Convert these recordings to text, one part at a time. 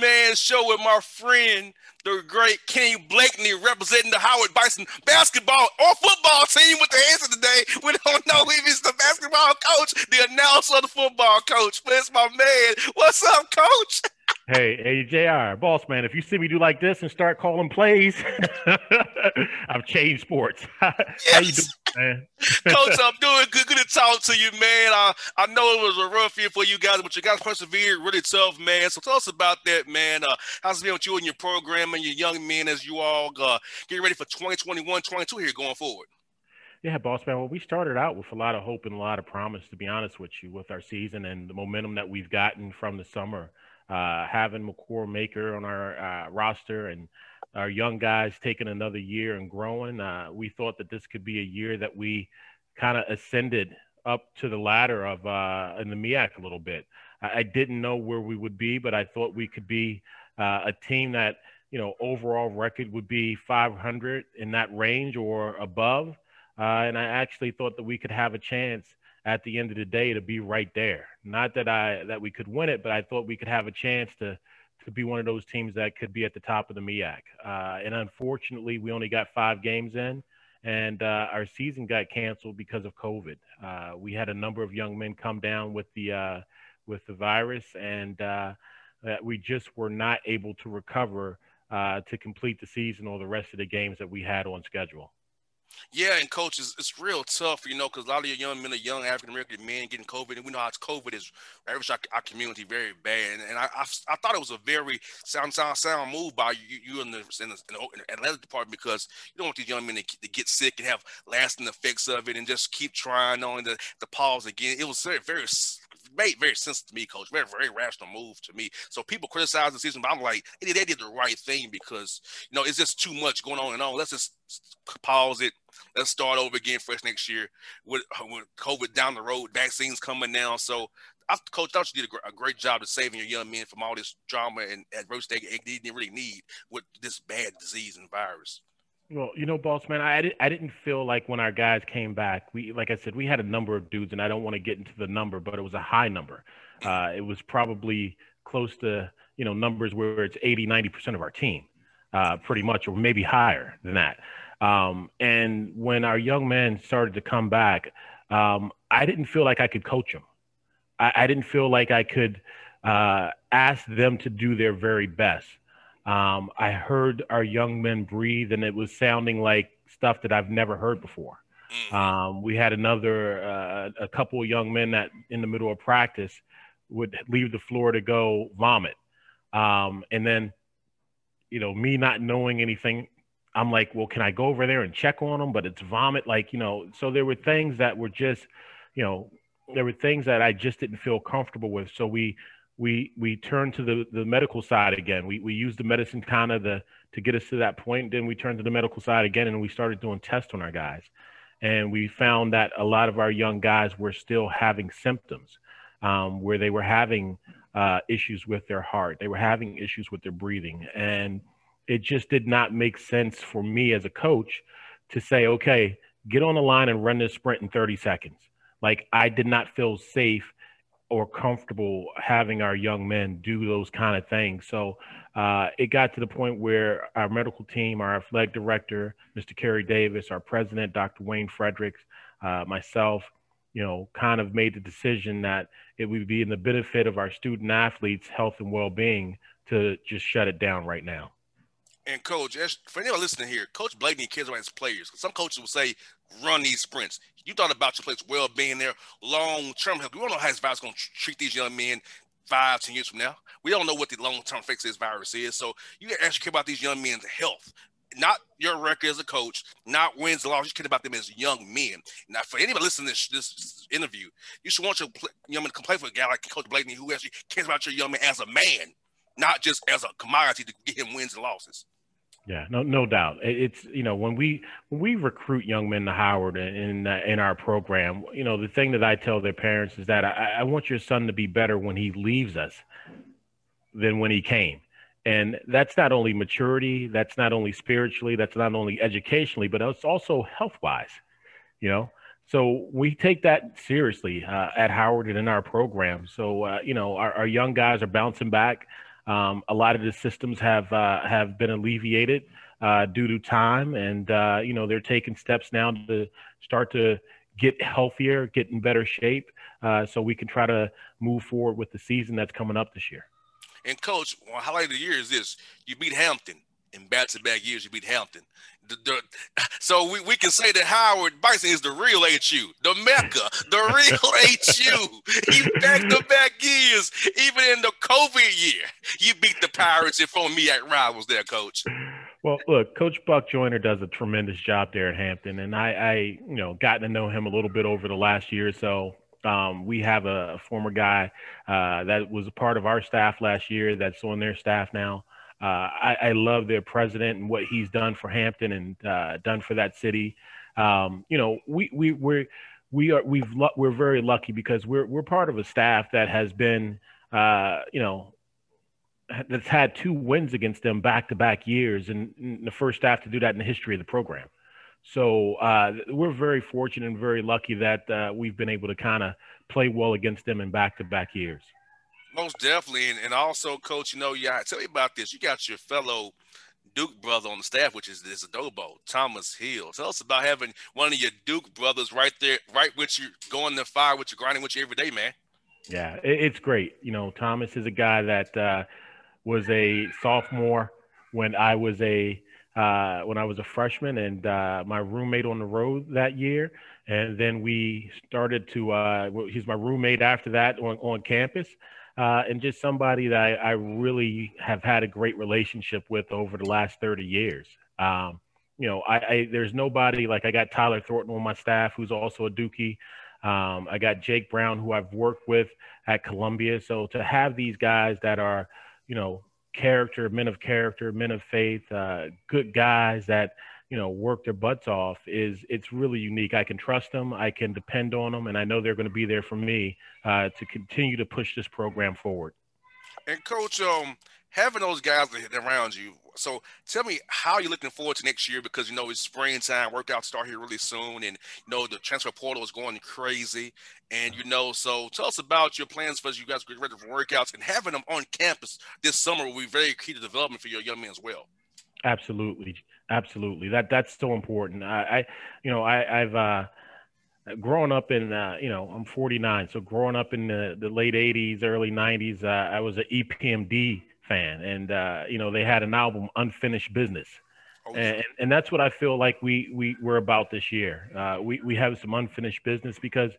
Man Show with my friend, the great Kenny Blakeney, representing the Howard Bison basketball or football team with the answer today. We don't know if he's the basketball coach, the announcer, the football coach, but it's my man. What's up, coach? Hey, hey, Jr. Boss man, if you see me do like this and start calling plays, I've changed sports. How you doing, man? Coach, I'm doing good. Good to talk to you, man. I, I know it was a rough year for you guys, but you guys persevered really tough, man. So tell us about that, man. Uh, how's it been with you and your program and your young men as you all uh, get ready for 2021, 22 here going forward? Yeah, boss man. Well, we started out with a lot of hope and a lot of promise, to be honest with you, with our season and the momentum that we've gotten from the summer. Uh, having Makur Maker on our uh, roster and our young guys taking another year and growing, uh, we thought that this could be a year that we kind of ascended up to the ladder of uh, in the MEAC a little bit. I, I, didn't know where we would be, but I thought we could be uh, a team that you know overall record would be 500 in that range or above, uh, and I actually thought that we could have a chance at the end of the day to be right there. Not that I that we could win it, but I thought we could have a chance to to be one of those teams that could be at the top of the MEAC. Uh, and unfortunately, we only got five games in, and uh, our season got canceled because of COVID. Uh, we had a number of young men come down with the uh, with the virus, and uh, we just were not able to recover uh, to complete the season or the rest of the games that we had on schedule. Yeah, and coach, it's, it's real tough, you know, because a lot of your young men are young African American men getting COVID, and we know how COVID is ravaged our, our community very bad. And, and I, I, I thought it was a very sound sound sound move by you, you in the in the, in the athletic department because you don't want these young men to, to, get sick and have lasting effects of it, and just keep trying on the the pause again. It was very very made very sense to me, coach. Very, very rational move to me. So people criticize the season, but I'm like, they, they did the right thing because you know it's just too much going on and on. Let's just pause it. Let's start over again fresh next year with, uh, with COVID down the road, vaccines coming now. So I, Coach, I thought you did a, great job of saving your young men from all this drama and adversity they didn't really need with this bad disease and virus. Well, you know, boss man, I, I didn't feel like when our guys came back, we like I said, we had a number of dudes, and I don't want to get into the number, but it was a high number. Uh, it was probably close to you know numbers where it's 80, 90 percent of our team, uh, pretty much, or maybe higher than that. Um, and when our young men started to come back, um, I didn't feel like I could coach them. I, I didn't feel like I could uh, ask them to do their very best. Um, I heard our young men breathe, and it was sounding like stuff that I've never heard before. Mm-hmm. Um, we had another, uh, a couple of young men that in the middle of practice would leave the floor to go vomit. Um, and then, you know, me not knowing anything, I'm like, well, can I go over there and check on them? But it's vomit. Like, you know, so there were things that were just, you know, there were things that I just didn't feel comfortable with. So we we we turned to the the medical side again. We we used the medicine kind of the to get us to that point. Then we turned to the medical side again, and we started doing tests on our guys, and we found that a lot of our young guys were still having symptoms, um, where they were having uh, issues with their heart, they were having issues with their breathing, and it just did not make sense for me as a coach to say, okay, get on the line and run this sprint in 30 seconds. Like I did not feel safe or comfortable having our young men do those kind of things. So uh, it got to the point where our medical team, our athletic director, Mr. Kery Davis, our president, Dr. Wayne Fredericks, uh, myself, you know, kind of made the decision that it would be in the benefit of our student athletes' health and well-being to just shut it down right now. And coach, for anyone listening here, Coach Blakeney cares about his players. Some coaches will say, "Run these sprints." You thought about your players' well-being there, long-term health. We don't know how this virus is going to treat these young men five, ten years from now. We don't know what the long-term effects of this virus is. So you actually care about these young men's health, not your record as a coach, not wins, and losses. You care about them as young men. Now, for anybody listening to this, this interview, you should want your young man to complain for a guy like Coach Blakeney who actually cares about your young man as a man, not just as a commodity to get him wins and losses. Yeah, no, no doubt. It's you know when we when we recruit young men to Howard in uh, in our program, you know the thing that I tell their parents is that I, I want your son to be better when he leaves us than when he came, and that's not only maturity, that's not only spiritually, that's not only educationally, but it's also health wise, you know. So we take that seriously uh, at Howard and in our program. So uh, you know our, our young guys are bouncing back. Um, a lot of the systems have uh, have been alleviated uh, due to time, and uh, you know they're taking steps now to start to get healthier, get in better shape, uh, so we can try to move forward with the season that's coming up this year. And coach, well, highlight of the year is this: you beat Hampton in back-to-back years. You beat Hampton. The, the, so we, we can say that Howard Bison is the real HU, the Mecca, the real HU. He back to back years, even in the COVID year, you beat the Pirates if only MEAC rivals there, Coach. Well, look, Coach Buck Joyner does a tremendous job there at Hampton, and I, I you know, gotten to know him a little bit over the last year or so. Um, we have a, a former guy uh, that was a part of our staff last year that's on their staff now. Uh, I, I, love their president and what he's done for Hampton and uh, done for that city. Um, you know, we we we're we are we've we're very lucky because we're we're part of a staff that has been uh, you know that's had two wins against them back to back years and, and, the first staff to do that in the history of the program. So uh, we're very fortunate and very lucky that uh, we've been able to kind of play well against them in back to back years. Most definitely, and, and also, coach, you know, yeah, tell me about this. You got your fellow Duke brother on the staff, which is this adobo, Thomas Hill. Tell us about having one of your Duke brothers right there, right with you, going to fire with you, grinding with you every day, man. Yeah, it, it's great. You know, Thomas is a guy that uh, was a sophomore when I was a uh, when I was a freshman, and uh, my roommate on the road that year. And then we started to. Uh, he's my roommate after that on on campus uh, and just somebody that I, I, really have had a great relationship with over the last 30 years. Um, you know, I, I, there's nobody like I got Tyler Thornton on my staff who's also a Dookie. Um, I got Jake Brown who I've worked with at Columbia. So to have these guys that are, you know, character, men of character, men of faith, uh, good guys that you know work their butts off is it's really unique. I can trust them i can depend on them and i know they're going to be there for me uh, to continue to push this program forward. And coach um having those guys around you so tell me how you're looking forward to next year because you know it's springtime workouts start here really soon and you know the transfer portal is going crazy and you know so tell us about your plans for you guys get ready for workouts and having them on campus this summer will be very key to development for your young men as well Absolutely, absolutely. That that's so important. I, I you know, I, I've uh, grown up in, uh, you know, I'm 49, so growing up in the, the late 80s, early 90s, uh, I was an EPMD fan, and uh, you know, they had an album, Unfinished Business. Oh, and, and that's what I feel like we we we're about this year. Uh, we we have some unfinished business because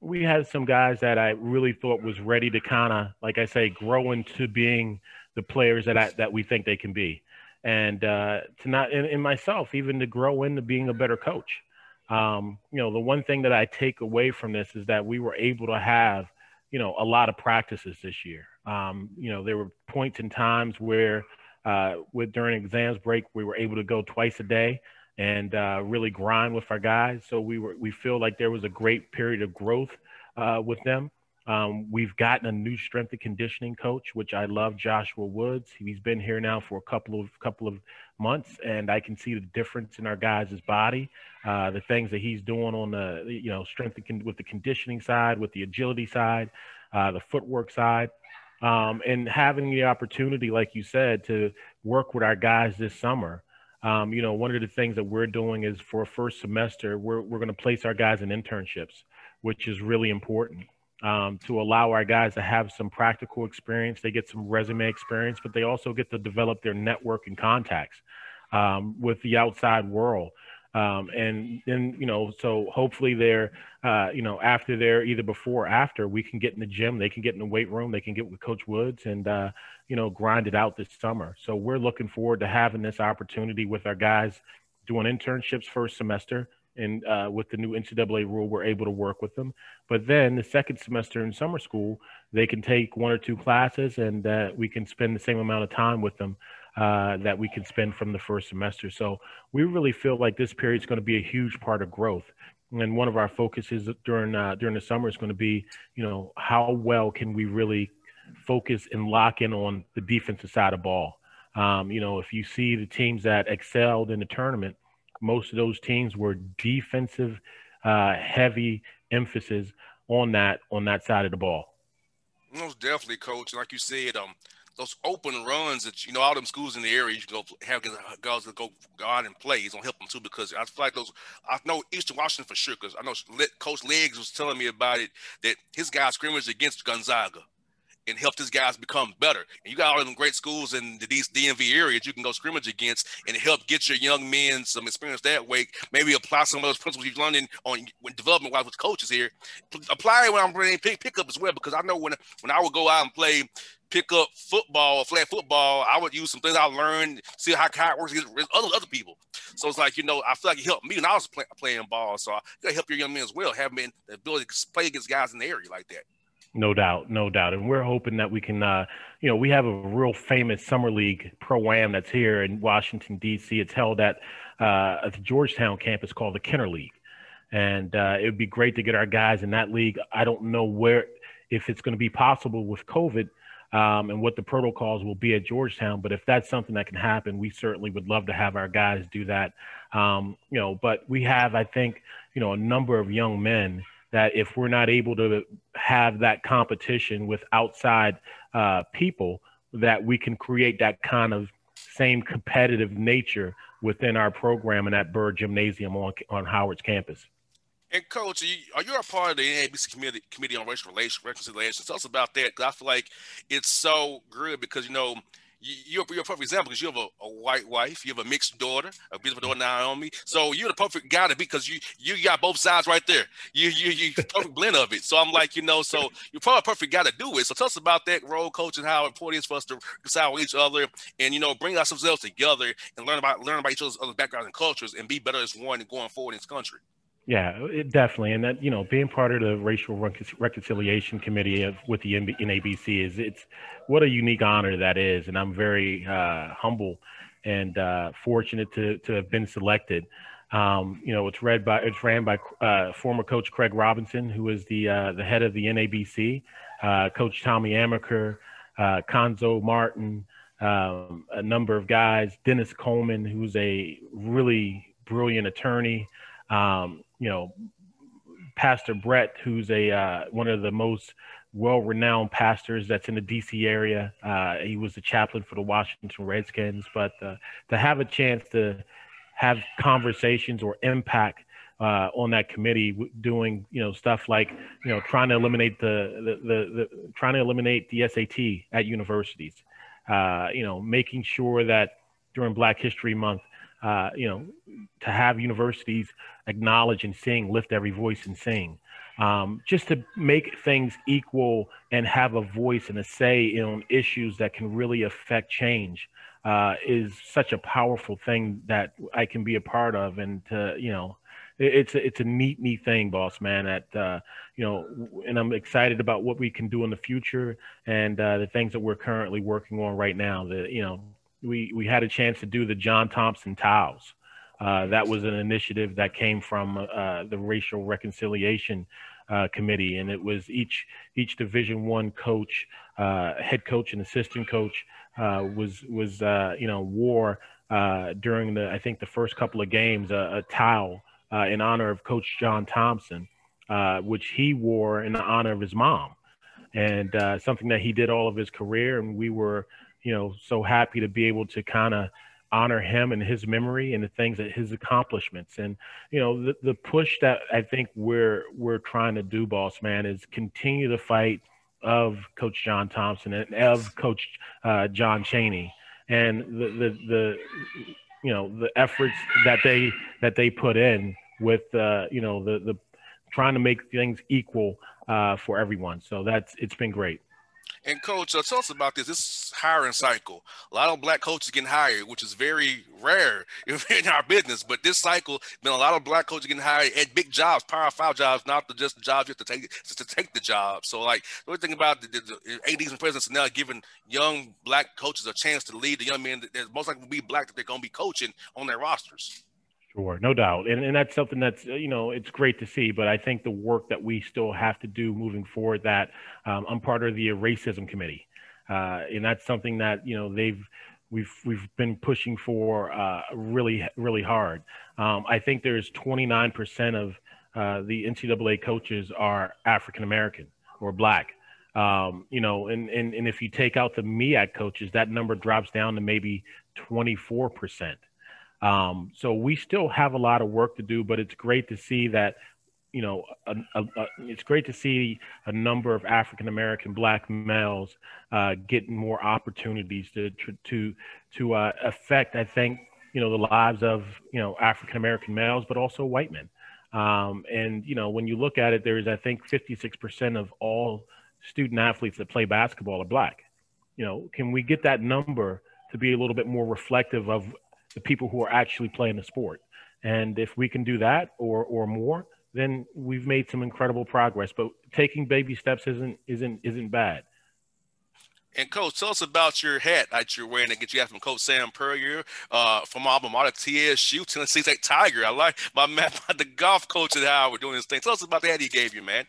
we had some guys that I really thought was ready to kind of, like I say, grow into being the players that I, that we think they can be and uh, to not in, myself even to grow into being a better coach. Um, you know, the one thing that I take away from this is that we were able to have, you know, a lot of practices this year. Um, you know, there were points in times where, uh, with during exams break, we were able to go twice a day and uh, really grind with our guys. So we were we feel like there was a great period of growth uh, with them. Um, we've gotten a new strength and conditioning coach, which I love, Joshua Woods. He's been here now for a couple of couple of months, and I can see the difference in our guys' body. Uh, the things that he's doing on the you know strength and con- with the conditioning side, with the agility side, uh, the footwork side. um, and having the opportunity, like you said, to work with our guys this summer. Um, you know, one of the things that we're doing is for a first semester, we're, we're going to place our guys in internships, which is really important um, to allow our guys to have some practical experience. They get some resume experience, but they also get to develop their network and contacts um, with the outside world. Um, and then, you know, so hopefully they're, uh, you know, after they're either before or after, we can get in the gym, they can get in the weight room, they can get with Coach Woods and, uh, you know, grind it out this summer. So we're looking forward to having this opportunity with our guys doing internships first semester. And uh, with the new NCAA rule, we're able to work with them. But then the second semester in summer school, they can take one or two classes and uh, we can spend the same amount of time with them uh, that we can spend from the first semester. So we really feel like this period is going to be a huge part of growth. And one of our focuses during uh, during the summer is going to be, you know, how well can we really focus and lock in on the defensive side of ball. Um, you know, if you see the teams that excelled in the tournament, most of those teams were defensive uh, heavy emphasis on that on that side of the ball. Most definitely, coach. Like you said, um, those open runs that you know all them schools in the area you can go have guys that go out and play. It's gonna help them too because I feel like those. I know Eastern Washington for sure because I know Coach Legans was telling me about it that his guys scrimmaged against Gonzaga and help these guys become better. And you got all of them great schools in these DMV areas you can go scrimmage against and help get your young men some experience that way. Maybe apply some of those principles you've learned on when development wise with coaches here. Apply it when I'm playing pick, pick up as well because I know when when I would go out and play pick up football, flat football, I would use some things I learned, see how, how it works against other other people. So it's like you know, I feel like it helped me when I was play, playing ball. So I gotta help your young men as well, having the ability to play against guys in the area like that. No doubt, no doubt, and we're hoping that we can. Uh, you know, we have a real famous summer league pro am that's here in Washington D.C. It's held at uh, at the Georgetown campus called the Kenner League, and uh, it would be great to get our guys in that league. I don't know where if it's going to be possible with COVID um, and what the protocols will be at Georgetown. But if that's something that can happen, we certainly would love to have our guys do that. Um, you know, but we have, I think, you know, a number of young men that if we're not able to have that competition with outside uh, people, that we can create that kind of same competitive nature within our program in that Burr Gymnasium on, on Howard's campus. And coach, are you, are you a part of the NABC committee, committee on racial relations, reconciliation? Tell us about that because I feel like it's so good because you know you're, you're a perfect example because you have a, a, white wife, you have a mixed daughter, a beautiful daughter Naomi. So you're the perfect guy to be because you you got both sides right there. You you you perfect blend of it. So I'm like you know, so you're probably a perfect guy to do it. So tell us about that role, coach, and how important it is for us to reconcile with each other and you know bring ourselves together and learn about learn about each other's other backgrounds and cultures and be better as one going forward in this country. Yeah, it definitely, and that you know, being part of the racial reconciliation committee of with the NABC is it's what a unique honor that is, and I'm very uh, humble and uh, fortunate to to have been selected. Um, you know, it's read by it's ran by uh, former coach Craig Robinson, who is the uh, the head of the NABC, uh, Coach Tommy Amaker, uh, Cuonzo Martin, um, a number of guys, Dennis Coleman, who's a really brilliant attorney. Um, you know, Pastor Brett, who's a uh, one of the most well-renowned pastors that's in the D.C. area. Uh, he was the chaplain for the Washington Redskins. But uh, to have a chance to have conversations or impact uh, on that committee, doing you know stuff like you know trying to eliminate the the, the, the trying to eliminate the SAT at universities. Uh, you know, making sure that during Black History Month uh, you know, to have universities acknowledge and sing, lift every voice and sing, um, just to make things equal and have a voice and a say in issues that can really affect change uh, is such a powerful thing that I can be a part of. And to, you know, it's a, it's a neat, neat thing, boss man. That uh, you know, and I'm excited about what we can do in the future and uh, the things that we're currently working on right now. That you know, we we had a chance to do the John Thompson Towels. Uh, that was an initiative that came from uh, the Racial Reconciliation uh, Committee, and it was each each Division One coach, uh, head coach, and assistant coach uh, was was uh, you know wore during the I think the first couple of games a, towel in honor of Coach John Thompson, which he wore in honor of his mom. and something that he did all of his career. And we were, you know, so happy to be able to kind of honor him and his memory and the things that his accomplishments and you know the, the push that i think we're we're trying to do boss man is continue the fight of coach john thompson and of coach uh, john cheney and the, the the you know the efforts that they that they put in with uh, you know the the trying to make things equal uh, for everyone. So that's it's been great. And coach, uh, tell us about this. This hiring cycle. A lot of black coaches getting hired, which is very rare in our business. But this cycle, been a lot of black coaches getting hired at big jobs, power five jobs, not the, just the jobs you have to take just to take the job. So, like, the only thing about the, the, the ADs and presidents now giving young black coaches a chance to lead the young men that most likely will be black that they're going to be coaching on their rosters. Sure, no doubt, and and that's something that's you know it's great to see, but I think the work that we still have to do moving forward. That um, I'm part of the racism committee, uh, and that's something that you know they've we've we've been pushing for uh, really really hard. Um, I think there's 29% of uh, the NCAA coaches are African American or Black. Um, you know, and, and and if you take out the MEAC coaches, that number drops down to maybe 24 percent. Um, so we still have a lot of work to do, but it's great to see that, you know, a, a, a, it's great to see a number of African American Black males uh, getting more opportunities to to to uh, affect. I think you know the lives of you know African American males, but also white men. Um, and you know, when you look at it, there's I think 56% of all student athletes that play basketball are black. You know, can we get that number to be a little bit more reflective of the people who are actually playing the sport. And if we can do that or or more, then we've made some incredible progress. But taking baby steps isn't isn't isn't bad. And coach, tell us about your hat that you're wearing that get you out from Coach Sam Puryear uh, from alma mater TSU, Tennessee State Tiger. I like my man, the golf coach at Howard doing this thing. Tell us about the hat he gave you, man.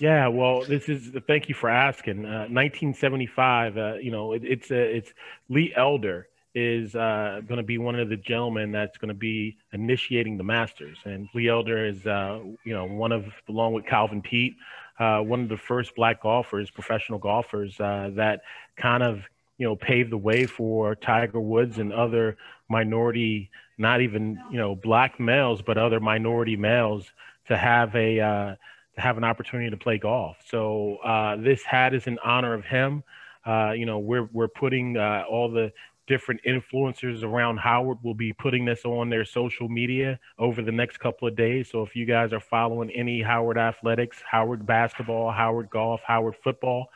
Yeah, well, this is thank you for asking. Uh, 1975, uh, you know, it, it's a, it's Lee Elder is uh, going to be one of the gentlemen that's going to be initiating the Masters. And Lee Elder is, uh, you know, one of, along with Calvin Peete, uh, one of the first black golfers, professional golfers uh, that kind of, you know, paved the way for Tiger Woods and other minority, not even, you know, black males, but other minority males to have a, uh, to have an opportunity to play golf. So uh, this hat is in honor of him. You know, we're we're putting all the different influencers around Howard will be putting this on their social media over the next couple of days. So if you guys are following any Howard athletics, Howard basketball, Howard golf, Howard football,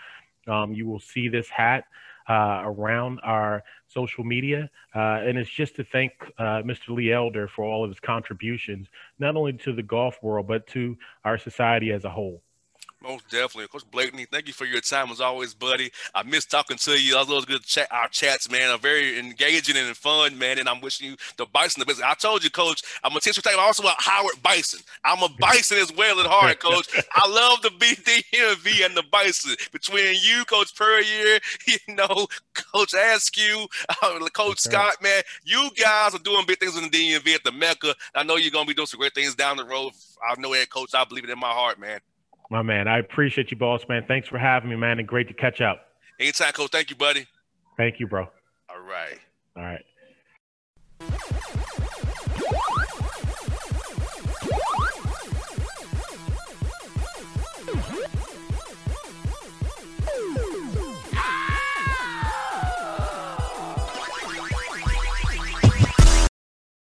um, you will see this hat uh, around our social media. Uh, and it's just to thank uh, Mr. Lee Elder for all of his contributions, not only to the golf world, but to our society as a whole. Most definitely. Coach Blakeney, thank you for your time as always, buddy. I miss talking to you. I love good chat. Our chats, man, are very engaging and fun, man. And I'm wishing you the Bison the best. I told you, Coach, I'm a teacher talking also about Howard Bison. I'm a Bison as well at heart, Coach. I love the BDMV and the Bison. Between you, Coach Puryear, you know, Coach Askew, uh, Coach Scott, man, you guys are doing big things in the DMV at the Mecca. I know you're gonna be doing some great things down the road. I know that, Coach. I believe it in my heart, man. My man, I appreciate you, boss man. Thanks for having me, man, and great to catch up. Anytime, coach. Thank you, buddy. Thank you, bro. All right. All right.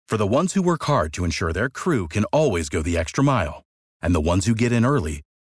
For the ones who work hard to ensure their crew can always go the extra mile, and the ones who get in early